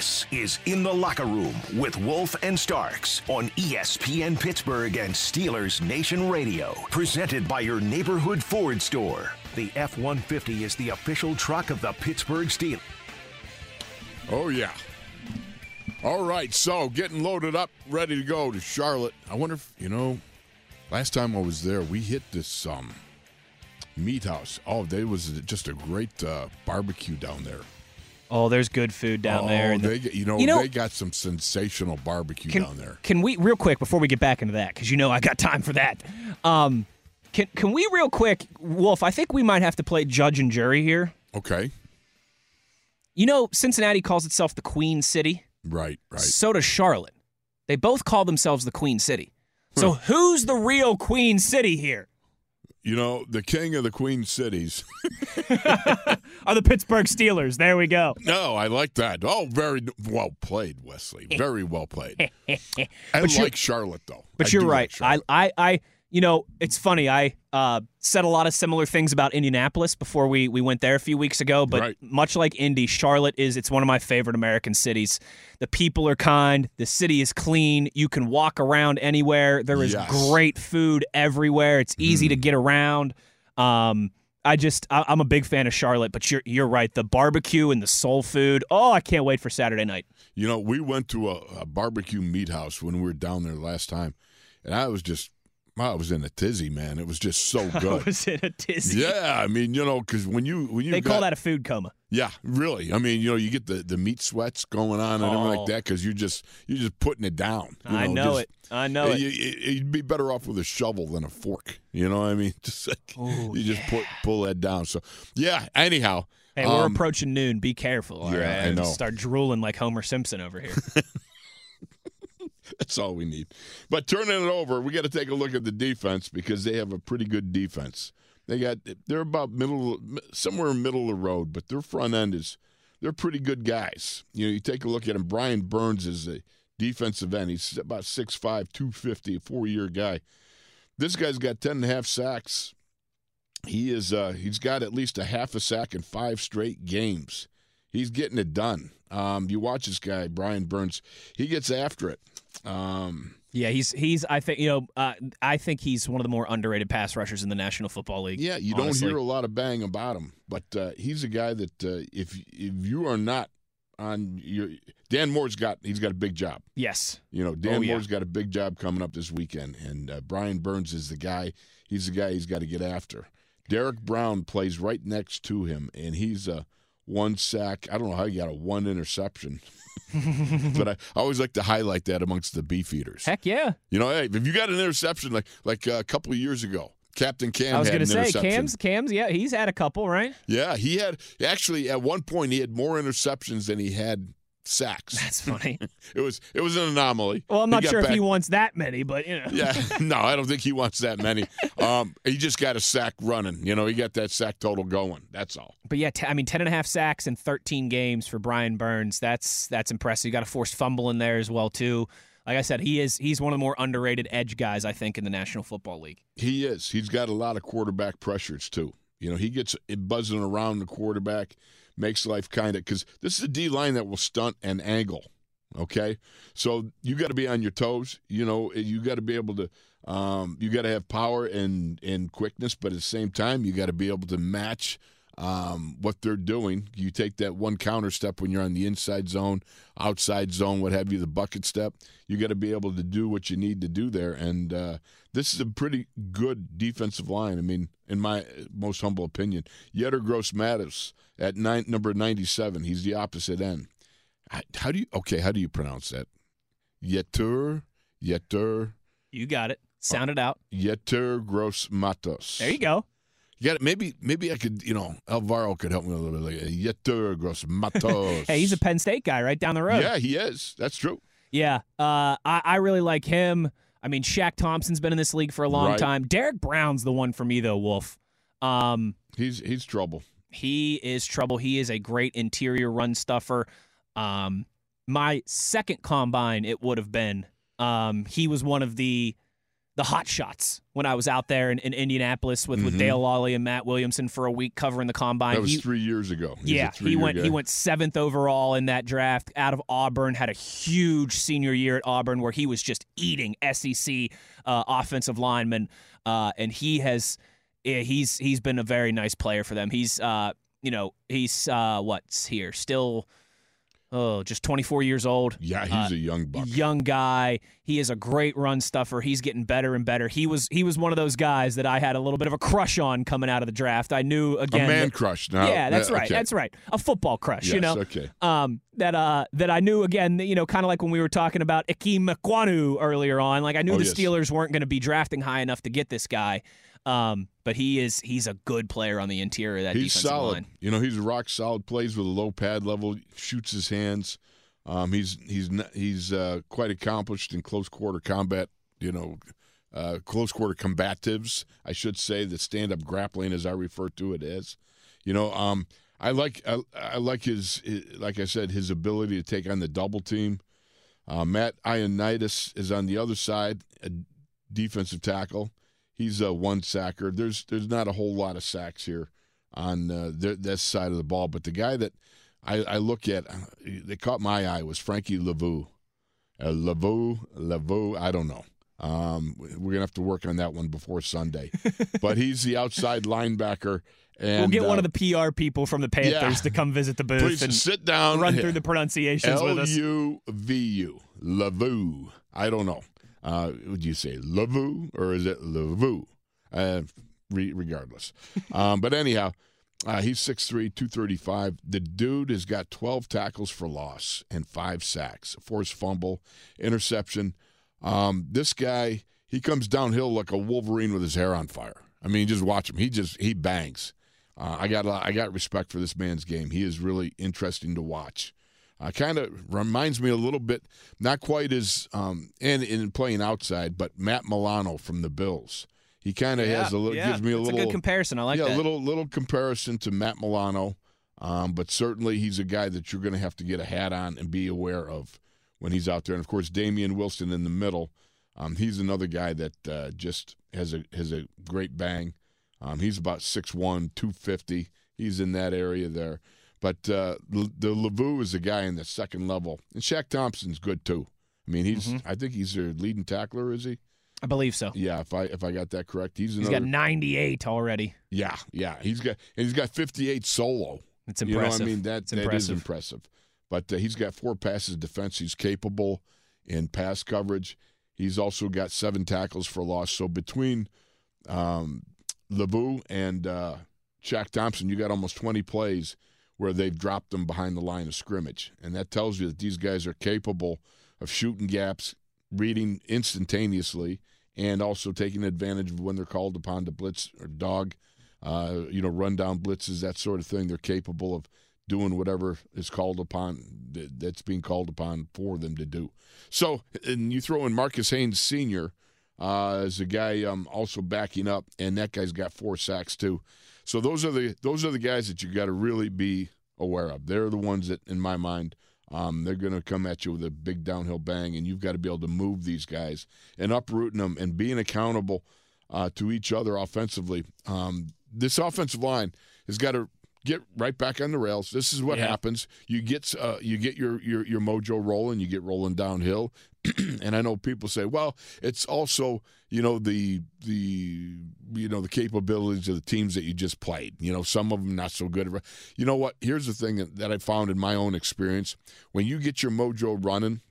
This is In the Locker Room with Wolf and Starks on ESPN Pittsburgh and Steelers Nation Radio. Presented by your neighborhood Ford store. The F 150 is the official truck of the Pittsburgh Steelers. Oh, yeah. All right, so getting loaded up, ready to go to Charlotte. I wonder if, you know, last time I was there, we hit this um, meat house. Oh, there was just a great uh, barbecue down there. Oh, there's good food down oh, there. they, you know, You know- they got some sensational barbecue can, down there. Can we real quick before we get back into that because you know I got time for that. Um, can can we real quick, Wolf? I think we might have to play judge and jury here. Okay, You know, Cincinnati calls itself the Queen City. right, right. So does Charlotte. They both call themselves the Queen City. So who's the real Queen City here? You know, the king of the Queen Cities. Are oh, the Pittsburgh Steelers? There we go. no, I like that. Oh, very well played, Wesley. Very well played. I But like Charlotte, though. But I you're do like right. I, I, I, you know, it's funny. I uh, said a lot of similar things about Indianapolis before we we went there a few weeks ago. But Right. much like Indy, Charlotte is it's one of my favorite American cities. The people are kind. The city is clean. You can walk around anywhere. There is Yes. Mm-hmm. great food everywhere. It's easy to get around. Um, I just I, I'm a big fan of Charlotte. But you're you're right. The barbecue and the soul food. Oh, I can't wait for Saturday night. You know, we went to a, a barbecue meat house when we were down there last time, and I was just, I was in a tizzy, man. It was just so I good. was in a tizzy. yeah, I mean, you know, because when you when you They got, call that a food coma. yeah, really. I mean, you know, you get the, the meat sweats going on and everything Oh. like that because you're just you're just putting it down. you I know just- it. I know it. You, would be better off with a shovel than a fork. You know what I mean? Just like Ooh, you just put pull that down. So yeah. Anyhow, Hey, we're um, approaching noon. Be careful. yeah, right? I know. Start drooling like Homer Simpson over here. That's all we need. But turning it over, we got to take a look at the defense because they have a pretty good defense. They got they're about middle somewhere middle of the road, but their front end is they're pretty good guys. You know, you take a look at him. Brian Burns is a defensive end. He's about 6'5", 250, a four-year guy. This guy's got 10 and a half sacks. He is uh he's got at least a half a sack in five straight games. He's getting it done. Um, you watch this guy, Brian Burns. He gets after it. Um, yeah, he's he's. I think you know. Uh, I think he's one of the more underrated pass rushers in the National Football League. yeah, you honestly. don't hear a lot of bang about him, but uh, he's a guy that uh, if if you are not on your Dan Moore's got he's got a big job. Yes. You know, Dan Oh, yeah. Moore's got a big job coming up this weekend, and uh, Brian Burns is the guy. He's the guy he's got to get after. Derrick Brown plays right next to him, and he's a one sack. I don't know how he got a one interception, but I, I always like to highlight that amongst the beef eaters. Heck yeah. You know, hey, if you got an interception like like uh, a couple of years ago, Captain Cam I was gonna say. Cam's Cam's. Yeah, he's had a couple, right? Yeah, he had actually at one point he had more interceptions than he had sacks. That's funny. It was it was an anomaly. well, I'm not sure if he wants that many, but you know. Yeah, no, I don't think he wants that many. Um, he just got a sack running. You know, he got that sack total going. That's all. But yeah, t- I mean, 10 and a half sacks in 13 games for Brian Burns. That's that's impressive. You got a forced fumble in there as well too. Like I said, he is he's one of the more underrated edge guys I think in the National Football League. He is. He's got a lot of quarterback pressures too. You know, he gets it buzzing around the quarterback, makes life kind of because this is a D line that will stunt and angle. Okay, so you got to be on your toes. You know, you got to be able to. Um, you got to have power and and quickness, but at the same time, you got to be able to match um, what they're doing. You take that one counter step when you're on the inside zone, outside zone, what have you, the bucket step. You got to be able to do what you need to do there. And uh, this is a pretty good defensive line. I mean, in my most humble opinion, Yetur Gross Mattis at nine, number 97, he's the opposite end. How- do you, okay, how do you pronounce that? Yetur, Yetur, You got it. Sound it out. Yetur Gross Matos. There you go. You got it. Maybe, maybe I could, you know, Alvaro could help me a little bit. Like, Yetur Gross Matos. Hey, he's a Penn State guy right down the road. Yeah, he is. That's true. Yeah, uh, I, I really like him. I mean, Shaq Thompson's been in this league for a long Right. time. Derrick Brown's the one for me, though, Wolf. Um, He's he's trouble. he is trouble. He is a great interior run stuffer. Um, my second combine, it would have been. Um, he was one of the the hot shots when I was out there in, in Indianapolis with, with Dale Lolley and Matt Williamson for a week covering the combine. Mm-hmm. That was He- three years ago. He's yeah, he went guy. he went seventh overall in that draft out of Auburn. Had a huge senior year at Auburn where he was just eating SEC uh, offensive linemen, uh, and he has yeah, he's he's been a very nice player for them. He's uh, you know he's uh, what's here still oh just 24 years old. Yeah, he's Uh, a young buck. Young guy, he is a great run stuffer. He's getting better and better. He was he was one of those guys that I had a little bit of a crush on coming out of the draft. I knew again a man that- crush. Now, yeah, that's Uh, right. okay. That's right. A football crush, Yes, you know. Okay. Um, that uh, that I knew again. You know, kind of like when we were talking about Ikem Ekwonu earlier on. Like I knew Oh, the yes. Steelers weren't going to be drafting high enough to get this guy. Um, but he is he's a good player on the interior of that He's defensive solid. line. You know, he's rock solid. Plays with a low pad level. Shoots his hands. Um, he's he's he's uh, quite accomplished in close quarter combat. You know, uh, close quarter combatives. I should say the stand up grappling, as I refer to it as. You know, um, I like I, I like his, his like I said his ability to take on the double team. Uh, Matt Ioannidis is on the other side, a defensive tackle. He's a one sacker. There's there's not a whole lot of sacks here on uh, th- this side of the ball, but the guy that I, I look at uh, that caught my eye was Frankie Luvu. Uh, Luvu, Luvu, I don't know. Um, we're gonna have to work on that one before Sunday, but he's the outside linebacker. And we'll get one uh, of the PR people from the Panthers yeah. to come visit the booth Please and sit down. run through the pronunciations with L us. U V U. Luvu. I don't know. Uh, would you say Luvu or is it Luvu? Uh, re- regardless. um, but anyhow, uh, he's 6'3, 235. The dude has got 12 tackles for loss and five sacks, a forced fumble, interception. Um, this guy, he comes downhill like a Wolverine with his hair on fire. I mean, just watch him. He just he bangs. Uh, I got a I got respect for this man's game. He is really interesting to watch. Uh, kind of reminds me a little bit, not quite as um, and in playing outside, but Matt Milano from the Bills. He kind of has a little yeah, gives me a that's little good comparison. I like yeah, that. a little little comparison to Matt Milano, um, but certainly he's a guy that you're going to have to get a hat on and be aware of when he's out there. And of course, Damien Wilson in the middle, um, he's another guy that uh, just has a has a great bang. Um, he's about 6'1", 250. He's in that area there. But uh, the Luvu is a guy in the second level, and Shaq Thompson's good too. I mean, he's Mm-hmm. I think he's their leading tackler, is he? I believe so. Yeah, if I if I got that correct, he's He's another. got 98 already. Yeah, yeah, he's got and he's got 58 solo. It's You know, impressive. I mean that It's that is impressive. impressive. But uh, he's got four passes defense. He's capable in pass coverage. He's also got seven tackles for loss. So between um, LeBou and uh, Shaq Thompson, you got almost 20 plays where they've dropped them behind the line of scrimmage, and that tells you that these guys are capable of shooting gaps, reading instantaneously, and also taking advantage of when they're called upon to blitz or dog, uh, you know, run down blitzes, that sort of thing. They're capable of doing whatever is called upon that's being called upon for them to do. So, and you throw in Marcus Haynes Sr. Uh, as a guy um, also backing up, and that guy's got four sacks too. So those are the those are the guys that you got to really be aware of. They're the ones that, in my mind, um, they're going to come at you with a big downhill bang, and you've got to be able to move these guys and uprooting them and being accountable uh, to each other offensively. Um, this offensive line has got to get right back on the rails. This is what Yeah. happens. You get uh, you get your, your your mojo rolling. You get rolling downhill. and I know people say, well, it's also you know the the you know the capabilities of the teams that you just played. You know, some of them not so good. You know what? Here's the thing that, that I found in my own experience: when you get your mojo running,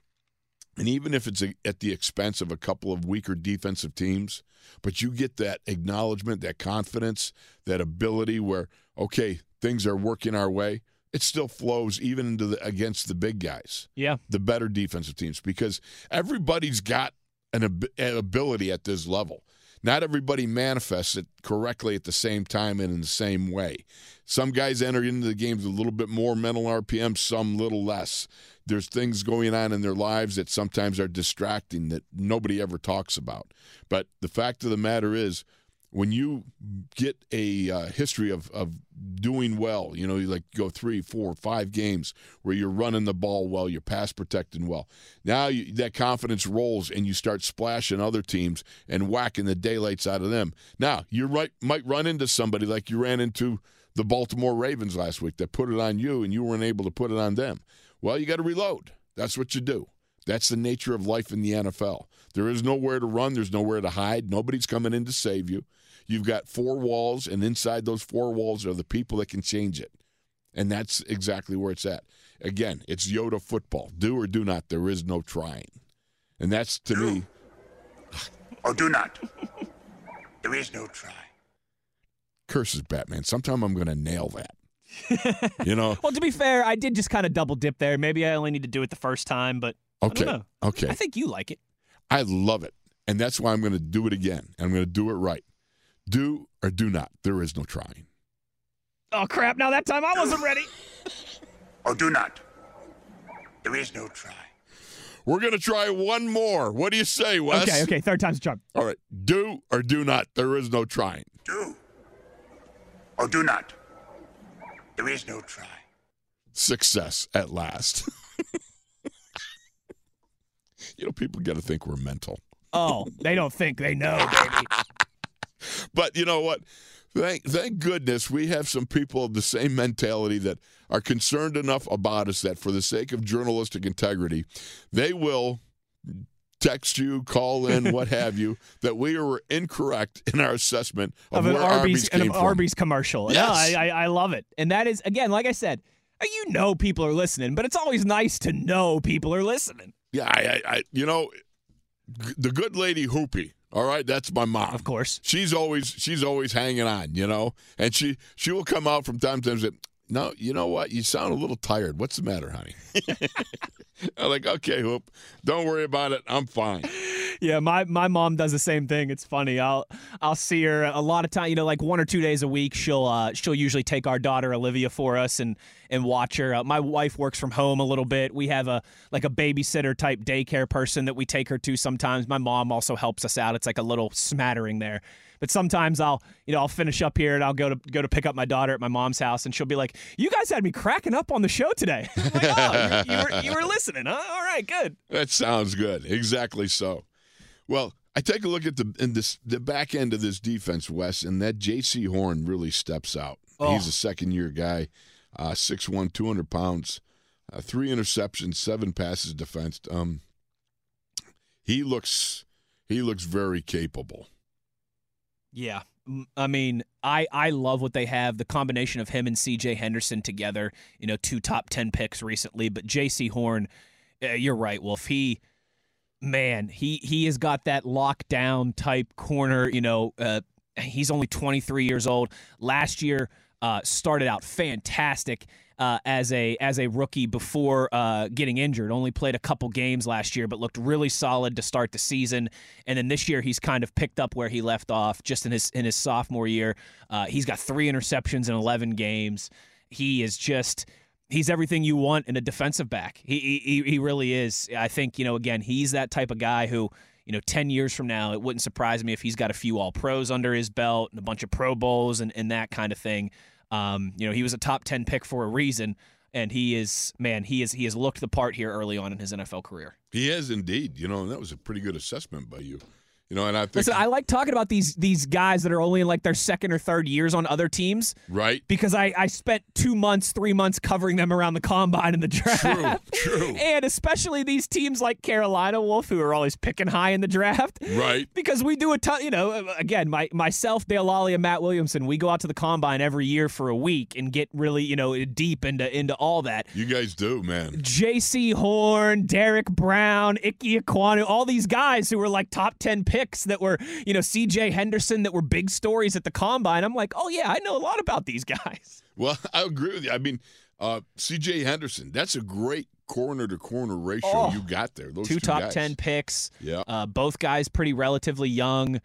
and even if it's a, at the expense of a couple of weaker defensive teams, but you get that acknowledgement, that confidence, that ability where okay, things are working our way. It still flows even into the against the big guys Yeah. the better defensive teams because everybody's got an, ab- an ability at this level. Not everybody manifests it correctly at the same time and in the same way. Some guys enter into the games with a little bit more mental RPM, some little less. There's things going on in their lives that sometimes are distracting that nobody ever talks about. But the fact of the matter is, when you get a uh, history of, of doing well, you know, you like go three, four, five games where you're running the ball well, you're pass protecting well. Now you, that confidence rolls and you start splashing other teams and whacking the daylights out of them. Now you right, might run into somebody like you ran into the Baltimore Ravens last week that put it on you and you weren't able to put it on them. Well, you got to reload. That's what you do. That's the nature of life in the NFL. There is nowhere to run, there's nowhere to hide. Nobody's coming in to save you. You've got four walls, and inside those four walls are the people that can change it. And that's exactly where it's at. Again, it's Yoda football. Do or do not. There is no trying. And that's to do me. Or do not. there is no try. Curses Batman. Sometime I'm going to nail that. you know? Well, to be fair, I did just kind of double dip there. Maybe I only need to do it the first time, but Okay. I don't know. Okay. I think you like it. I love it. And that's why I'm going to do it again. I'm going to do it right. Do or do not. There is no trying. Oh crap! Now that time I wasn't ready. Or do not. There is no try. We're going to try one more. What do you say, Wes? Okay, okay. Third time's a charm. All right. Do or do not. There is no trying. Do. Or do not. There is no try. Success at last. you know, people got to think we're mental. Oh, they don't think they know, baby. But you know what? Thank, thank goodness we have some people of the same mentality that are concerned enough about us that for the sake of journalistic integrity, they will text you, call in, what have you, that we were incorrect in our assessment of, of an where Arby's, Arby's came an from. Arby's commercial. No, I, I, I love it, and that is again, like I said, you know people are listening, but it's always nice to know people are listening. Yeah, I, I, I, you know, g- the good lady Hoopy. All right, that's my mom. Of course. she's always she's always hanging on, you know, and she she will come out from time to time and say, "No, you know what? You sound a little tired. What's the matter, honey?" I'm like, "Okay, Hoop, don't worry about it. I'm fine." Yeah, my, my mom does the same thing. It's funny. I'll I'll see her a lot of time. You know, like one or two days a week. She'll uh, she'll usually take our daughter Olivia for us and and watch her. Uh, my wife works from home a little bit. We have a like a babysitter type daycare person that we take her to sometimes. My mom also helps us out. It's like a little smattering there. But sometimes I'll, you know, I'll finish up here and I'll go to go to pick up my daughter at my mom's house, and she'll be like, "You guys had me cracking up on the show today." Like, oh, you, you were you were listening, huh? All right, good. That sounds good. Exactly so. Well, I take a look at the in this the back end of this defense, Wes, and that Jaycee Horn really steps out. Oh. He's a second year guy, uh, 6'1", 200 pounds, uh, three interceptions, seven passes defensed. Um, he looks he looks very capable. Yeah. I mean, I, I love what they have. The combination of him and CJ Henderson together, you know, two top 10 picks recently. But Jaycee Horn, uh, you're right, Wolf. He, man, he, he has got that lockdown type corner. You know, uh, he's only 23 years old. Last year, uh, started out fantastic. Uh, as a as a rookie before uh, getting injured, only played a couple games last year, but looked really solid to start the season. And then this year, he's kind of picked up where he left off just in his in his sophomore year. Uh, he's got three interceptions in 11 games. He is just he's everything you want in a defensive back. He he he really is. I think you know again he's that type of guy who you know 10 years from now it wouldn't surprise me if he's got a few all pros under his belt and a bunch of pro bowls and, and that kind of thing. Um, you know he was a top 10 pick for a reason. And he is man, he is he has looked the part here early on in his NFL career. He is indeed. You know, and that was a pretty good assessment by you. You know, and I think Listen, I like talking about these these guys that are only in like their second or third years on other teams right. because I, I spent two months, three months covering them around the combine and the draft. True, true. And especially these teams like Carolina Wolf, who are always picking high in the draft. Right. Because we do a ton, you know, again, my myself, Dale Lolley, and Matt Williamson, we go out to the combine every year for a week and get really, you know, deep into into all that. You guys do, man. Jaycee Horn, Derrick Brown, Ickey Ekwonu, all these guys who were like top 10 picks that were, you know, C.J. Henderson that were big stories at the combine. I'm like, oh, yeah, I know a lot about these guys. Well, I agree with you. I mean, uh, C.J. Henderson, that's a great corner to corner ratio Oh. you got there. Those Two two top guys. 10 picks. Yeah. Uh, both guys pretty relatively young.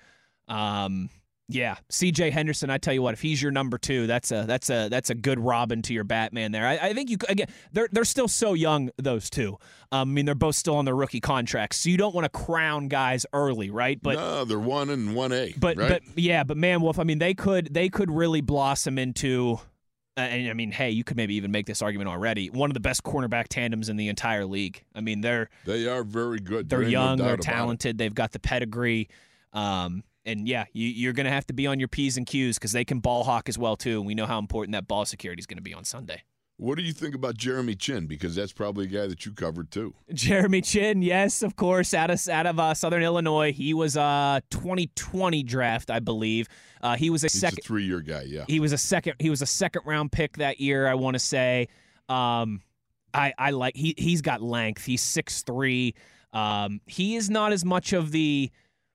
Um, Yeah, C.J. Henderson. I tell you what, if he's your number two, that's a that's a that's a good Robin to your Batman there. I, I think you again. They're they're still so young, those two. Um, I mean, they're both still on their rookie contracts, so you don't want to crown guys early, right? But no, they're one and one A. but right? but yeah, but man, Wolf. I mean, they could they could really blossom into. uh, And I mean, hey, you could maybe even make this argument already. One of the best cornerback tandems in the entire league. I mean, they're they are very good. they're no young, doubt they're talented, they've got the pedigree. Um, and yeah, you, you're going to have to be on your P's and Q's because they can ball hawk as well, too. And we know how important that ball security is going to be on Sunday. What do you think about Jeremy Chinn? Because that's probably a guy that you covered too. Jeremy Chinn, yes, of course, out of out of uh, Southern Illinois. He was a 2020 draft, I believe. Uh, he was a He's second. a three-year guy. Yeah. He was a second. He was a second round pick that year. I want to say. Um, I I like he he's got length. He's six three. Um, he is not as much of the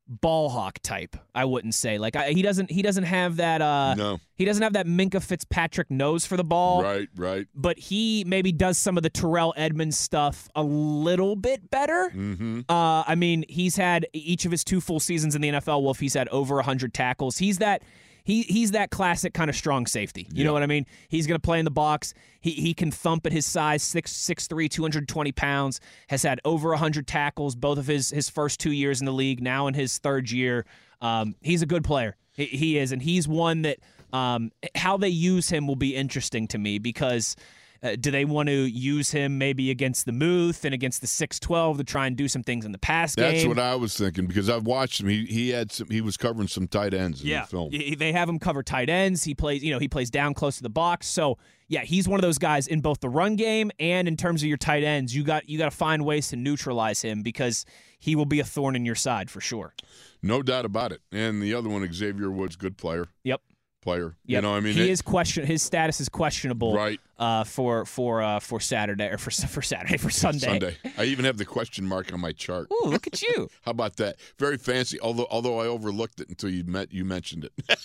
ball hawk type. I wouldn't say like I, he doesn't he doesn't have that. Uh, no. he doesn't have that Minkah Fitzpatrick nose for the ball. Right. Right. But he maybe does some of the Terrell Edmunds stuff a little bit better. Mm-hmm. Uh, I mean, he's had each of his two full seasons in the NFL. Wolf, he's had over 100 tackles. He's that he he's that classic kind of strong safety. You know what I mean? He's going to play in the box. He he can thump at his size, six six three, 220 pounds. Has had over 100 tackles both of his his first two years in the league. Now in his third year, um, he's a good player. He, he is, and he's one that um, how they use him will be interesting to me because. Uh, do they want to use him maybe against the Muth and against the 612 to try and do some things in the pass game? That's what I was thinking because I've watched him. He he had some. He was covering some tight ends in yeah. the film. They have him cover tight ends. He plays, you know, he plays down close to the box. So yeah, he's one of those guys in both the run game and in terms of your tight ends. You got you got to find ways to neutralize him because he will be a thorn in your side for sure. No doubt about it. And the other one, Xavier Woods, good player. Yep. Player. Yep. You know, what I mean, he it- is question. His status is questionable. Right. Uh, for for uh for Saturday or for for Saturday for Sunday. Sunday. I even have the question mark on my chart. Ooh, look at you. How about that? Very fancy. Although although I overlooked it until you met you mentioned it.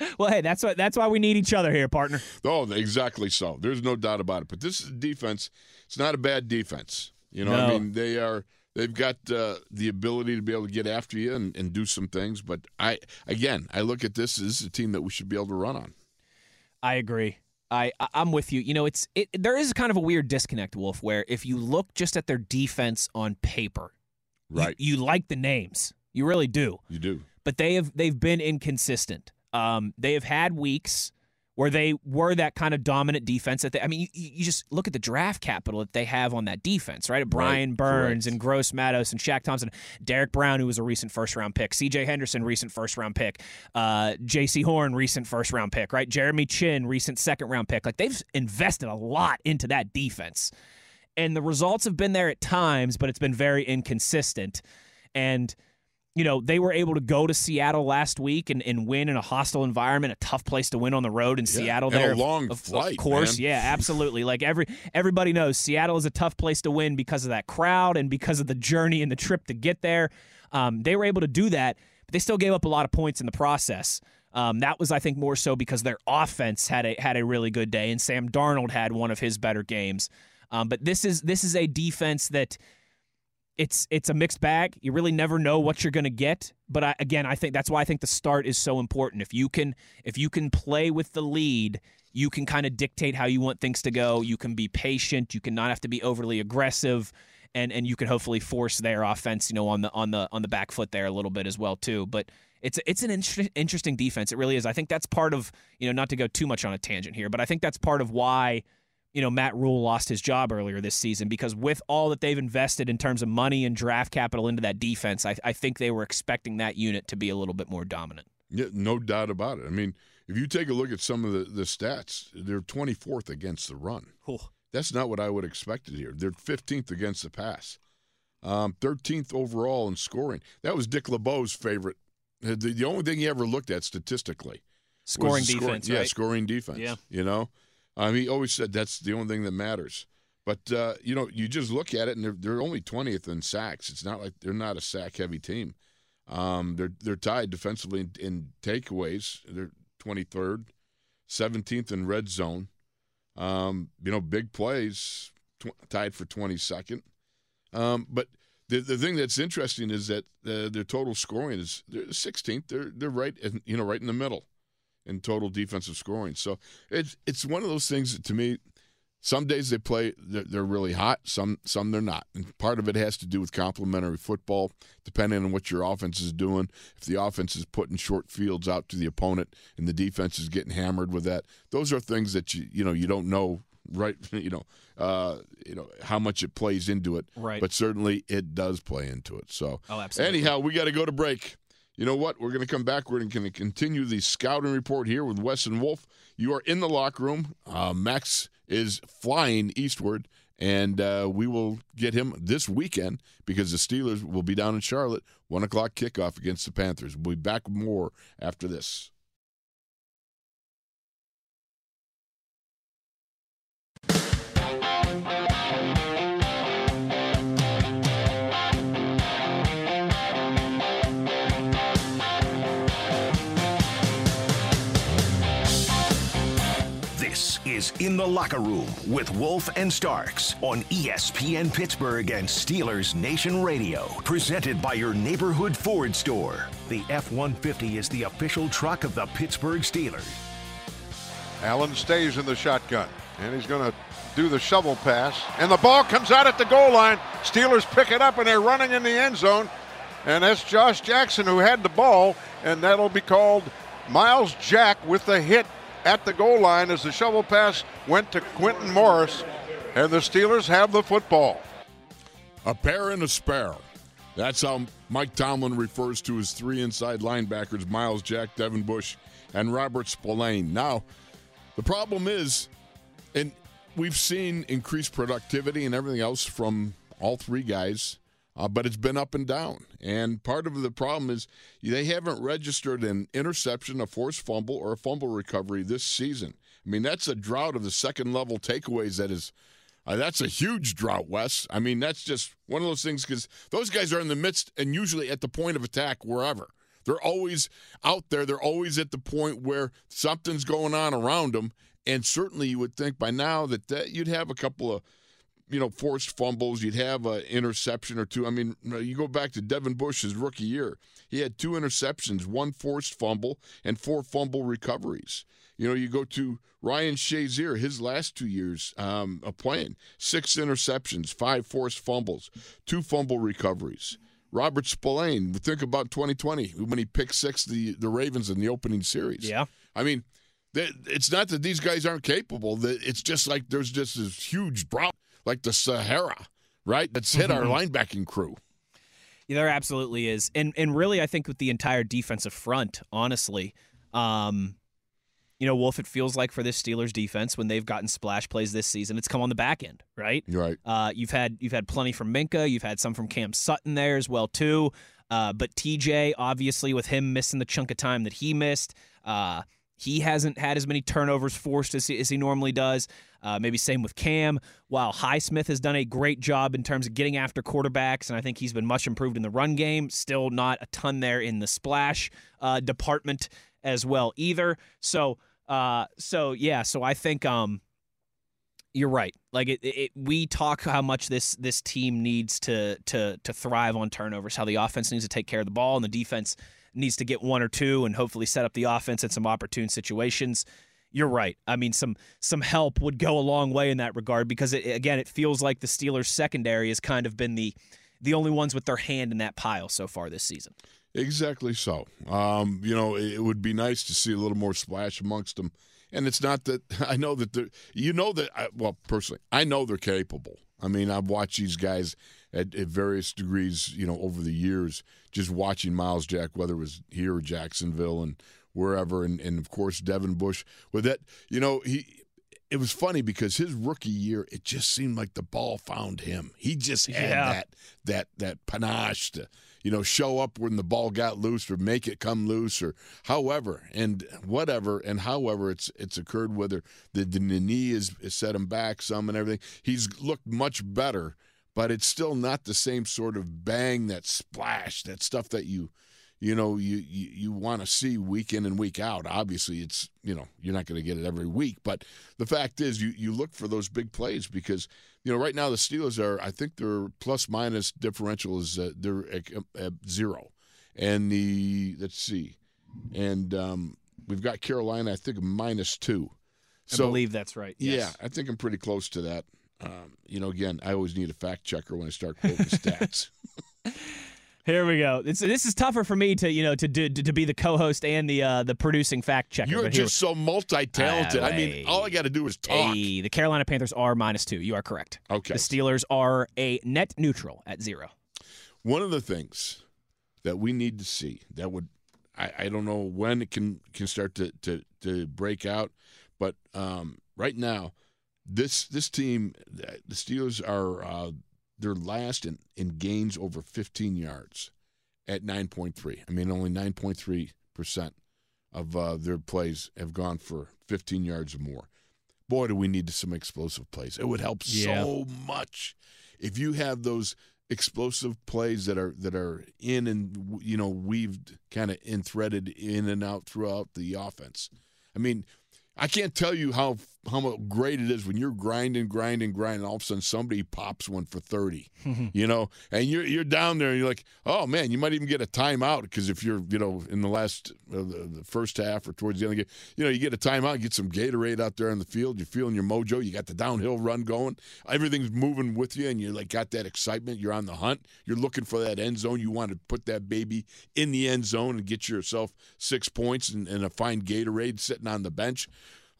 well, hey, that's what that's why we need each other here, partner. oh, exactly so. There's no doubt about it. But this is a defense. It's not a bad defense. You know, I mean, they are. They've got uh, the ability to be able to get after you and, and do some things. But I, again, I look at this as a team that we should be able to run on. I agree. I I'm with you. You know, it's it. There is kind of a weird disconnect, Wolf, where if you look just at their defense on paper, you- Right. you, like the names, you really do, You do. but they have they've been inconsistent. Um, they have had weeks where they were that kind of dominant defense. That they, I mean, you, you just look at the draft capital that they have on that defense, right? Brian Burns correct. and Gross Matos and Shaq Thompson, Derrick Brown, who was a recent first round pick, C.J. Henderson, recent first round pick, uh, Jaycee Horn, recent first round pick, right? Jeremy Chinn, recent second round pick. Like they've invested a lot into that defense, and the results have been there at times, but it's been very inconsistent. And you know, they were able to go to Seattle last week and, and win in a hostile environment, a tough place to win on the road in Seattle. and a there, of- long of, of course, man. yeah, absolutely. Like every everybody knows, Seattle is a tough place to win because of that crowd and because of the journey and the trip to get there. Um, they were able to do that, but they still gave up a lot of points in the process. Um, that was, I think, more so because their offense had a had a really good day, and Sam Darnold had one of his better games. Um, but this is this is a defense that it's it's a mixed bag. You really never know what you're going to get. But I, again, I think that's why I think the start is so important. If you can if you can play with the lead, you can kind of dictate how you want things to go. You can be patient. You can not have to be overly aggressive, and and you can hopefully force their offense, you know, on the on the on the back foot there a little bit as well too. But it's it's an inter- interesting defense. It really is. I think that's part of you know not to go too much on a tangent here, but I think that's part of why you know, Matt Rhule lost his job earlier this season because with all that they've invested in terms of money and draft capital into that defense, I, I think they were expecting that unit to be a little bit more dominant. Yeah, no doubt about it. I mean, if you take a look at some of the, the stats, they're 24th against the run. That's not what I would expected here. They're 15th against the pass, um, 13th overall in scoring. That was Dick LeBeau's favorite. The, the only thing he ever looked at statistically Scoring defense, yeah, right? scoring defense. Yeah. you know, um, he always said that's the only thing that matters. But uh, you know, you just look at it, and they're they're only 20th in sacks. It's not like they're not a sack heavy team. Um, they're they're tied defensively in, in takeaways. They're 23rd, 17th in red zone. Um, you know, big plays tw- tied for 22nd. Um, but the the thing that's interesting is that uh, their total scoring is they're 16th. They're they're right in, you know right in the middle in total defensive scoring. So it's it's one of those things that to me some days they play they're, they're, really hot some some they're not. And part of it has to do with complementary football depending on what your offense is doing. If the offense is putting short fields out to the opponent and the defense is getting hammered with that those are things that you you know you don't know right? You know uh you know how much it plays into it. Right. But certainly it does play into it. So oh absolutely. anyhow we got to go to break you know what? We're going to come back. We're going to continue the scouting report here with Wes and Wolf. You are in the locker room. Uh, Max is flying eastward, and uh, we will get him this weekend because the Steelers will be down in Charlotte, 1 o'clock kickoff against the Panthers. We'll be back more after this. Is In the Locker Room with Wolf and Starks on ESPN Pittsburgh and Steelers Nation Radio. Presented by your neighborhood Ford store. The F 150 is the official truck of the Pittsburgh Steelers. Allen stays in the shotgun, and he's going to do the shovel pass. And the ball comes out at the goal line. Steelers pick it up, and they're running in the end zone. And that's Josh Jackson who had the ball, and that'll be called Myles Jack with the hit at the goal line as the shovel pass went to Quintin Morris, and the Steelers have the football. A pair and a spare. That's how Mike Tomlin refers to his three inside linebackers Myles Jack, Devin Bush, and Robert Spillane. Now, the problem is, and we've seen increased productivity and everything else from all three guys uh, but it's been up and down. And part of the problem is they haven't registered an interception, a forced fumble, or a fumble recovery this season. I mean, that's a drought of the second level takeaways that is. Uh, that's a huge drought, Wes. I mean, that's just one of those things because those guys are in the midst and usually at the point of attack wherever. They're always out there. They're always at the point where something's going on around them. And certainly you would think by now that, that you'd have a couple of you know, forced fumbles. You'd have an interception or two. I mean, you go back to Devin Bush's rookie year. He had two interceptions, one forced fumble, and four fumble recoveries. You know, you go to Ryan Shazier, his last two years um, of playing, six interceptions, five forced fumbles, two fumble recoveries. Robert Spillane, think about 2020 when he picked six the, the Ravens in the opening series. Yeah. I mean, it's not that these guys aren't capable. That it's just like there's just this huge drop like the Sahara, right? That's hit mm-hmm. our linebacking crew. Yeah, there absolutely is, and and really, I think with the entire defensive front, honestly, um, you know, Wolf, it feels like for this Steelers defense when they've gotten splash plays this season, it's come on the back end, right? Right. Uh, you've had you've had plenty from Minkah, you've had some from Cam Sutton there as well too. Uh, but TJ, obviously, with him missing the chunk of time that he missed, uh, he hasn't had as many turnovers forced as he, as he normally does. Uh, maybe same with Cam. While Highsmith has done a great job in terms of getting after quarterbacks, and I think he's been much improved in the run game. Still not a ton there in the splash uh, department as well either. So, uh, so yeah. So I think um, you're right. Like it, it, we talk how much this this team needs to to to thrive on turnovers. How the offense needs to take care of the ball, and the defense needs to get one or two and hopefully set up the offense in some opportune situations. You're right. I mean, some some help would go a long way in that regard because it, again, it feels like the Steelers' secondary has kind of been the the only ones with their hand in that pile so far this season. Exactly so. Um, you know, it would be nice to see a little more splash amongst them. And it's not that I know that they're, you know that, I, well, personally, I know they're capable. I mean, I've watched these guys at, at, various degrees, you know, over the years, just watching Myles Jack, whether it was here or Jacksonville and wherever, and, and of course Devin Bush. With that, you know, he it was funny because his rookie year, it just seemed like the ball found him. He just had yeah. that that that panache to, you know, show up when the ball got loose or make it come loose or however and whatever and however it's it's occurred whether the, the knee is, is set him back some and everything. He's looked much better but it's still not the same sort of bang, that splash, that stuff that you, you know, you you, you want to see week in and week out. Obviously, it's you know you're not going to get it every week, but the fact is, you you look for those big plays because you know, right now the Steelers are, I think their plus minus differential is uh, they're at, at zero, and the let's see, and um, we've got Carolina, I think minus two. So, I believe that's right. Yeah, I think I'm pretty close to that. Um, you know, again, I always need a fact checker when I start quoting stats. Here we go. It's, this is tougher for me to you know to do to, to be the co-host and the uh, the producing fact checker. You're but here- just so multi-talented. I mean, all I got to do is talk. Hey, the Carolina Panthers are minus two. You are correct. Okay. The Steelers are a net neutral at zero. One of the things that we need to see that would I, I don't know when it can can start to to, to break out, but um, right now this this team the Steelers are uh, they're last in, in gains over 15 yards at 9.3. I mean only 9.3 percent of uh, their plays have gone for 15 yards or more. Boy, do we need some explosive plays. It would help Yeah. so much if you have those explosive plays that are that are in and you know weaved kind of in threaded in and out throughout the offense. I mean, I can't tell you how how great it is when you're grinding, grinding, grinding. All of a sudden, somebody pops one for thirty. you know, and you're you're down there, and you're like, oh man, you might even get a timeout because if you're you know in the last uh, the, the first half or towards the end of the game, you know, you get a timeout, get some Gatorade out there on the field. You're feeling your mojo. You got the downhill run going. Everything's moving with you, and you're like got that excitement. You're on the hunt. You're looking for that end zone. You want to put that baby in the end zone and get yourself six points and, and a fine Gatorade sitting on the bench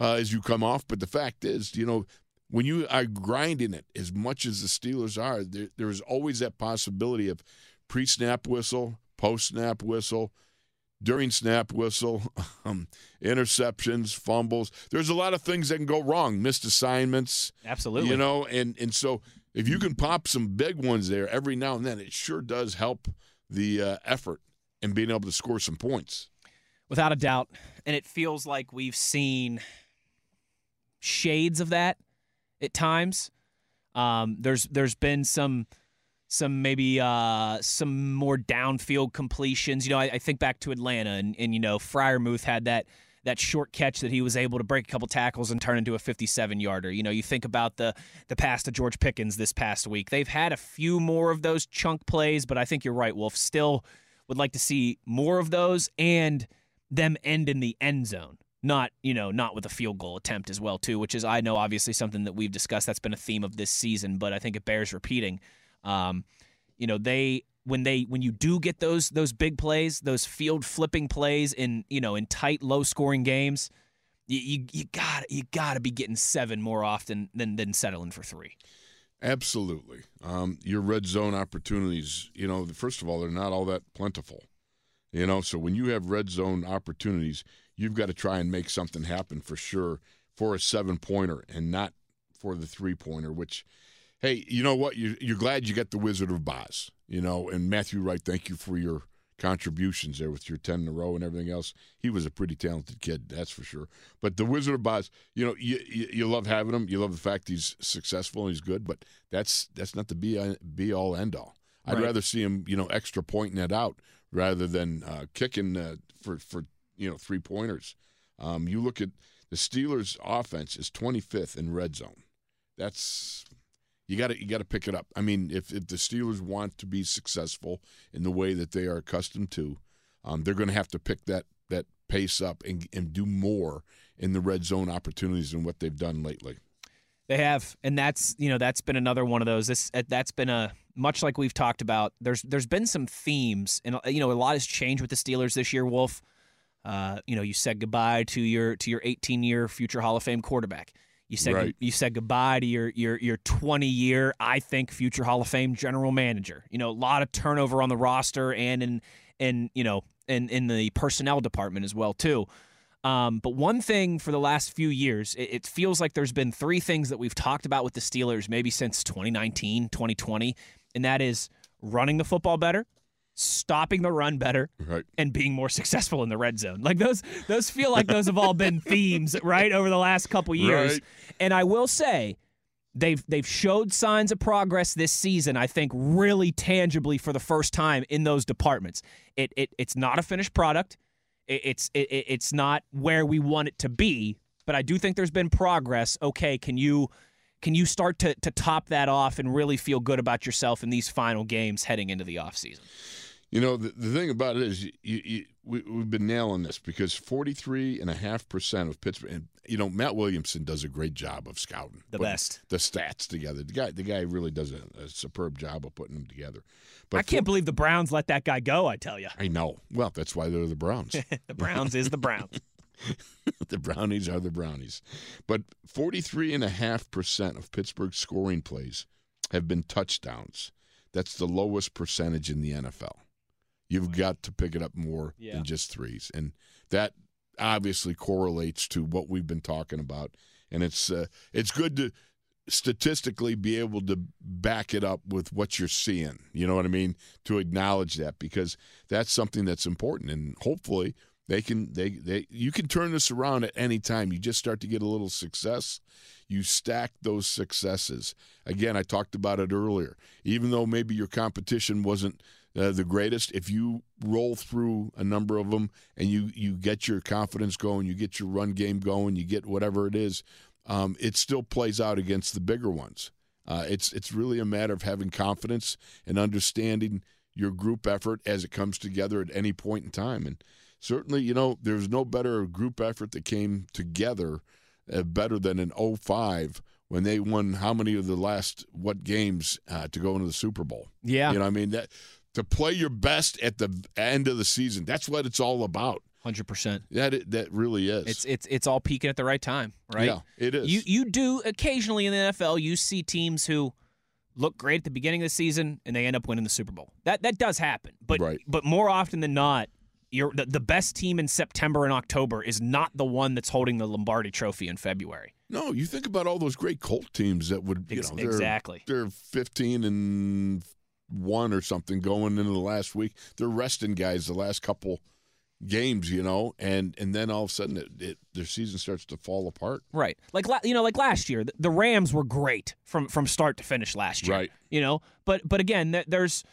uh, as you come off. But the fact is, you know, when you are grinding it as much as the Steelers are, there, there is always that possibility of pre-snap whistle, post-snap whistle, during snap whistle, um, interceptions, fumbles. There's a lot of things that can go wrong. Missed assignments, Absolutely. you know, and and so if you can pop some big ones there every now and then, it sure does help the uh, effort and being able to score some points. without a doubt. And it feels like we've seen shades of that at times. Um, there's there's been some some maybe uh, some more downfield completions. You know, I, I think back to Atlanta, and, and you know, Freiermuth had that that short catch that he was able to break a couple tackles and turn into a 57 yarder. You know, you think about the the pass to George Pickens this past week. They've had a few more of those chunk plays, but I think you're right, Wolf. Still would like to see more of those and them end in the end zone. Not, you know, not with a field goal attempt as well, too, which is I know obviously something that we've discussed. That's been a theme of this season, but I think it bears repeating. Um, you know, they when they when you do get those those big plays, those field flipping plays in you know in tight, low scoring games, you you, you got you got to be getting seven more often than than settling for three. Absolutely. Um, your red zone opportunities, you know, first of all, they're not all that plentiful. You know, so when you have red zone opportunities, you've got to try and make something happen for sure for a seven pointer and not for the three pointer, which, hey, you know what? You're, you're glad you got the Wizard of Boz, you know, and Matthew Wright, thank you for your contributions there with your 10 in a row and everything else. He was a pretty talented kid, that's for sure. But the Wizard of Boz, you know, you, you, you love having him. You love the fact he's successful and he's good, but that's that's not the be, be all end all. I'd Right. rather see him, you know, extra pointing it out rather than uh, kicking uh, for, for, you know, three pointers. Um, you look at the Steelers' offense is 25th in red zone. That's you got to you got to pick it up. I mean, if if the Steelers want to be successful in the way that they are accustomed to, um, they're going to have to pick that that pace up and and do more in the red zone opportunities than what they've done lately. They have, and that's you know that's been another one of those. This uh, that's been a much like we've talked about. There's there's been some themes, and you know a lot has changed with the Steelers this year. Wolf, uh, you know you said goodbye to your to your 18 year future Hall of Fame quarterback. You said Right. you said goodbye to your your your 20 year I think future Hall of Fame general manager. You know a lot of turnover on the roster and in in you know in in the personnel department as well too. Um, but one thing for the last few years, it, it feels like there's been three things that we've talked about with the Steelers maybe since 2019, 2020, and that is running the football better, stopping the run better, Right. and being more successful in the red zone. Like those, those feel like those have all been themes, right, over the last couple years. Right. And I will say, they've they've showed signs of progress this season. I think really tangibly for the first time in those departments. It, it it's not a finished product. It, it's it, it- it's not where we want it to be. But I do think there's been progress. Okay, can you can you start to to top that off and really feel good about yourself in these final games heading into the offseason? You know, the, the thing about it is, you, you, we, we've been nailing this because 43.5% of Pittsburgh, and, you know, Matt Williamson does a great job of scouting. The best. The stats together. The guy, the guy really does a, a superb job of putting them together. But I can't for- believe the Browns let that guy go. I tell you, I know. Well, that's why they're the Browns. the Browns is the Browns. the Brownies are the Brownies. But 43.5% of Pittsburgh's scoring plays have been touchdowns. That's the lowest percentage in the NFL. You've got to pick it up more Yeah. than just threes. And that obviously correlates to what we've been talking about. And it's uh, it's good to statistically be able to back it up with what you're seeing. You know what I mean? To acknowledge that because that's something that's important and hopefully they can they they you can turn this around at any time. You just start to get a little success, you stack those successes. Again, I talked about it earlier. Even though maybe your competition wasn't uh, the greatest, if you roll through a number of them and you you get your confidence going, you get your run game going, you get whatever it is, um, it still plays out against the bigger ones. Uh, it's it's really a matter of having confidence and understanding your group effort as it comes together at any point in time. And certainly, you know, there's no better group effort that came together uh, better than in 05 when they won how many of the last what games uh, to go into the Super Bowl. Yeah, You know, what I mean that to play your best at the end of the season. That's what it's all about. hundred percent. That that really is. It's it's it's all peaking at the right time, right? Yeah, it is. You you do occasionally in the NFL you see teams who look great at the beginning of the season and they end up winning the Super Bowl. That that does happen. But Right. but more often than not, you're the, the best team in September and October is not the one that's holding the Lombardi trophy in February. No, you think about all those great Colt teams that would, you know, they're, exactly. They're 15 and one or something going into the last week. They're resting guys the last couple games, you know, and and then all of a sudden it, it, their season starts to fall apart. Right. Like you know, like last year, the, the Rams were great from from start to finish last year. Right. You know, but but again, there's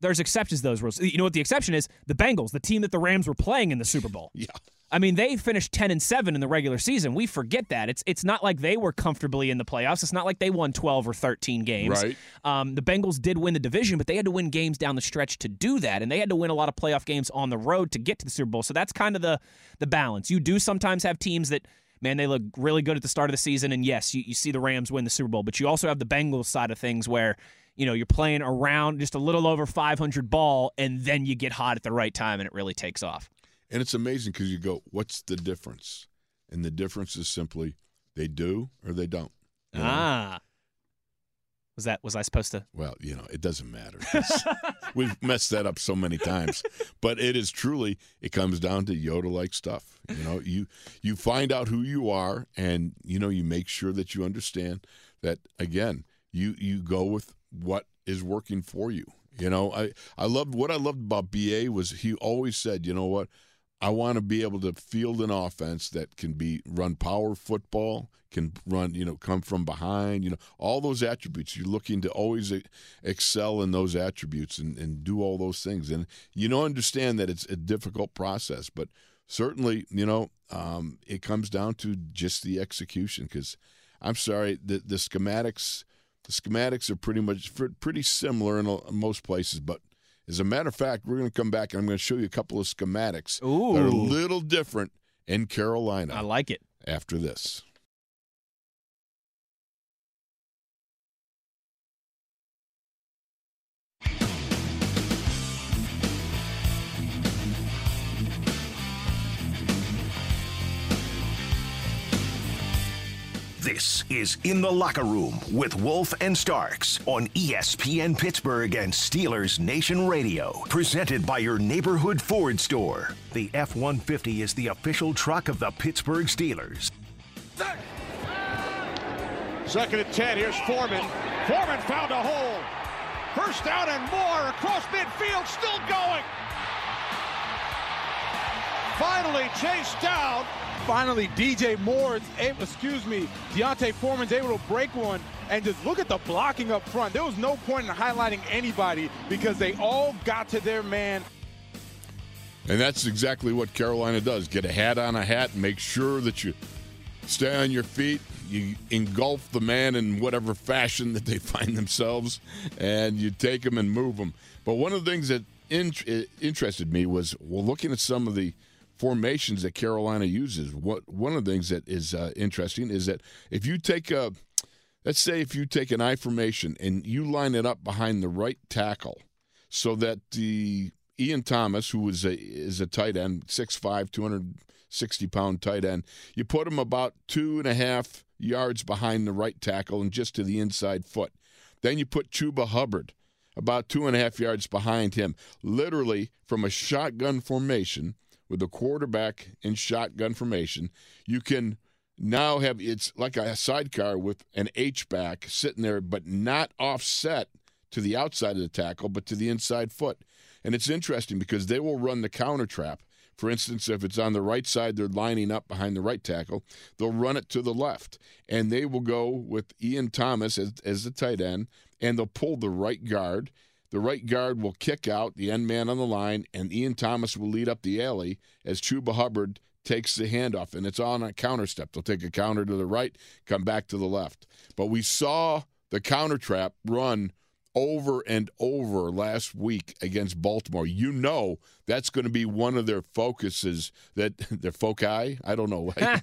there's exceptions to those rules. You know what the exception is? The Bengals, the team that the Rams were playing in the Super Bowl. Yeah. I mean, they finished 10 and 7 in the regular season. We forget that. It's it's not like they were comfortably in the playoffs. It's not like they won 12 or 13 games. Right. Um, the Bengals did win the division, but they had to win games down the stretch to do that, and they had to win a lot of playoff games on the road to get to the Super Bowl. So that's kind of the the balance. You do sometimes have teams that man, they look really good at the start of the season, and yes, you, you see the Rams win the Super Bowl, but you also have the Bengals side of things where you know you're playing around just a little over 500 ball, and then you get hot at the right time, and it really takes off. And it's amazing because you go, what's the difference? And the difference is simply they do or they don't. you know? Ah. Was that was I supposed to? Well, you know, it doesn't matter. We've messed that up so many times. But it is truly it comes down to Yoda like stuff. You know, you you find out who you are and you know, you make sure that you understand that again, you you go with what is working for you. You know, I I loved what I loved about BA was he always said, you know what, I want to be able to field an offense that can be run power football, can run, you know, come from behind, you know, all those attributes. You're looking to always excel in those attributes and, and do all those things. And you know, understand that it's a difficult process, but certainly, you know, um, it comes down to just the execution. Because I'm sorry, the the schematics, the schematics are pretty much pretty similar in most places, but as a matter of fact, we're going to come back and I'm going to show you a couple of schematics that are a little different in Carolina I like it. after this. This is In the Locker Room with Wolf and Starks on ESPN Pittsburgh and Steelers Nation Radio. Presented by your neighborhood Ford store. The F 150 is the official truck of the Pittsburgh Steelers. Second and 10. Here's Foreman. Foreman found a hole. First down and more across midfield. Still going. Finally chased down. Finally, DJ Moore, is able, excuse me, D'Onta Foreman's able to break one. And just look at the blocking up front. There was no point in highlighting anybody because they all got to their man. And that's exactly what Carolina does. Get a hat on a hat make sure that you stay on your feet. You engulf the man in whatever fashion that they find themselves, and you take them and move them. But one of the things that in, interested me was well, looking at some of the formations that Carolina uses. What one of the things that is uh, interesting is that if you take a, let's say if you take an I formation and you line it up behind the right tackle, so that the Ian Thomas, who is a is a tight end, 6'5", 260 pound tight end, you put him about two and a half yards behind the right tackle and just to the inside foot. Then you put Chuba Hubbard about two and a half yards behind him, literally from a shotgun formation with the quarterback in shotgun formation. You can now have it's like a sidecar with an H back sitting there, but not offset to the outside of the tackle, but to the inside foot. And it's interesting because they will run the counter trap. For instance, if it's on the right side, they're lining up behind the right tackle, they'll run it to the left. And they will go with Ian Thomas as, as the tight end, and they'll pull the right guard. The right guard will kick out the end man on the line, and Ian Thomas will lead up the alley as Chuba Hubbard takes the handoff. And it's on a counter step. They'll take a counter to the right, come back to the left. But we saw the counter trap run over and over last week against Baltimore. You know that's going to be one of their focuses that their foci. I don't know. I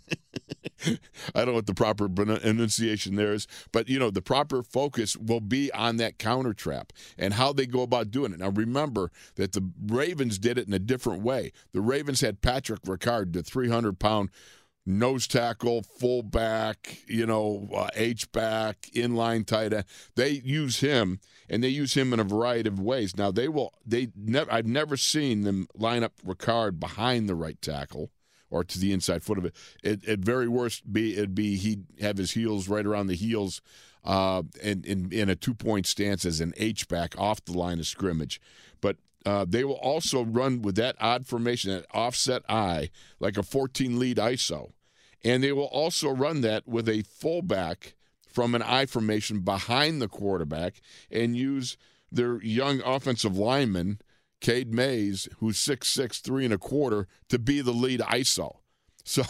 don't know what the proper enunciation there is, but you know the proper focus will be on that counter trap and how they go about doing it. Now remember that the Ravens did it in a different way. The Ravens had Patrick Ricard, the 300 pound nose tackle, fullback, you know, uh, H back, inline tight end. They use him, and they use him in a variety of ways. Now they will. They never. I've never seen them line up Ricard behind the right tackle or to the inside foot of it. It, at very worst, be it'd be he'd have his heels right around the heels. Uh, in, in, a two point stance as an H back off the line of scrimmage. But uh, they will also run with that odd formation, that offset I, like a 14 lead ISO. And they will also run that with a fullback from an I formation behind the quarterback and use their young offensive lineman, Cade Mays, who's six six three and a quarter, to be the lead ISO. So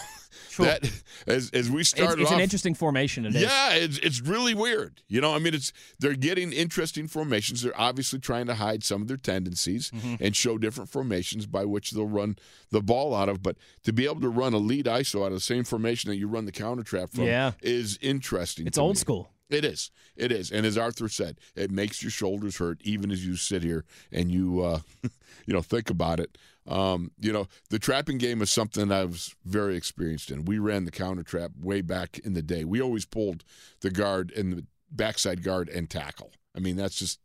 Sure. That as as we started, it's, it's off, an interesting formation. It is. Yeah, it's it's really weird. You know, I mean, it's they're getting interesting formations. They're obviously trying to hide some of their tendencies mm-hmm. and show different formations by which they'll run the ball out of. But to be able to run a lead ISO out of the same formation that you run the counter trap from, yeah. is interesting. It's old me. school. It is. It is. And as Arthur said, it makes your shoulders hurt even as you sit here and you, uh, you know, think about it. Um, you know, the trapping game is something I was very experienced in. We ran the counter trap way back in the day. We always pulled the guard and the backside guard and tackle. I mean, that's just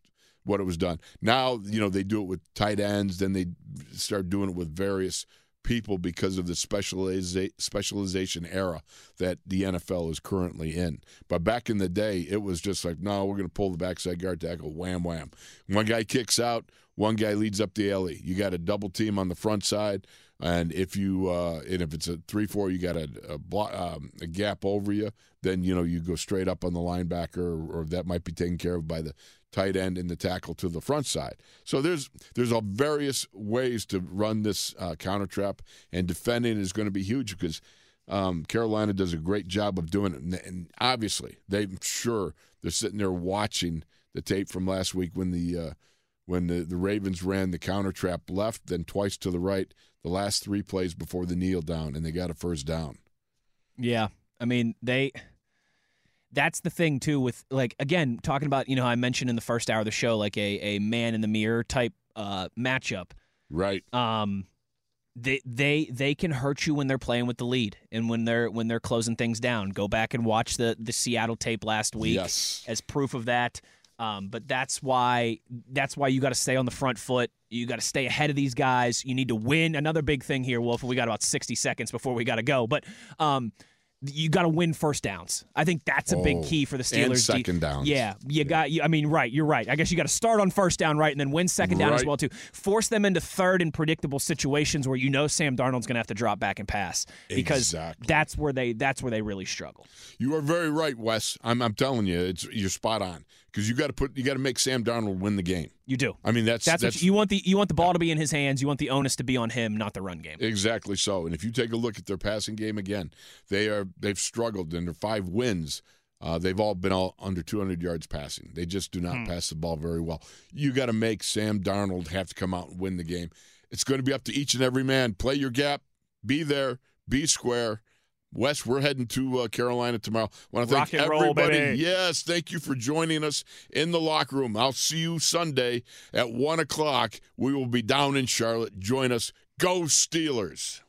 what it was done. Now, you know, they do it with tight ends, then they start doing it with various people because of the specializa- specialization era that the NFL is currently in. But back in the day, it was just like, no, we're going to pull the backside guard tackle, wham, wham. One guy kicks out, one guy leads up the alley. You got a double team on the front side, and if you uh, and if it's a three four, you got a a, block, um, a, gap over you. Then you know you go straight up on the linebacker, or, or that might be taken care of by the tight end and the tackle to the front side. So there's there's a various ways to run this uh, counter trap, and defending is going to be huge because um, Carolina does a great job of doing it, and, and obviously they're sure they're sitting there watching the tape from last week when the uh, when the, the Ravens ran the counter trap left, then twice to the right, the last three plays before the kneel down, and they got a first down. Yeah. I mean, they that's the thing too with like again talking about you know I mentioned in the first hour of the show like a, a man in the mirror type uh, matchup. Right. Um, they they they can hurt you when they're playing with the lead and when they're when they're closing things down. Go back and watch the the Seattle tape last week yes. as proof of that. Um, but that's why that's why you got to stay on the front foot. You got to stay ahead of these guys. You need to win. Another big thing here, Wolf. We got about sixty seconds before we got to go, but um, you got to win first downs. I think that's a big oh, key for the Steelers. And second downs. Yeah, you yeah. got. I mean, right. You're right. I guess you got to start on first down right, and then win second down right. as well too. Force them into third and predictable situations where you know Sam Darnold's going to have to drop back and pass because exactly. that's where they that's where they really struggle. You are very right, Wes. I'm I'm telling you, it's you're spot on because you got to put you got to make Sam Darnold win the game. You do. I mean, that's That's, that's you, you want the you want the ball to be in his hands. You want the onus to be on him, not the run game. exactly so. And if you take a look at their passing game again, they are they've struggled in their five wins. Uh, they've all been all under 200 yards passing. They just do not pass the ball very well. You got to make Sam Darnold have to come out and win the game. It's going to be up to each and every man. Play your gap, be there, be square. Wes, we're heading to uh, Carolina tomorrow. Want to Rock thank and roll, everybody. baby. Yes, thank you for joining us in the locker room. I'll see you Sunday at one o'clock. We will be down in Charlotte. Join us. Go Steelers.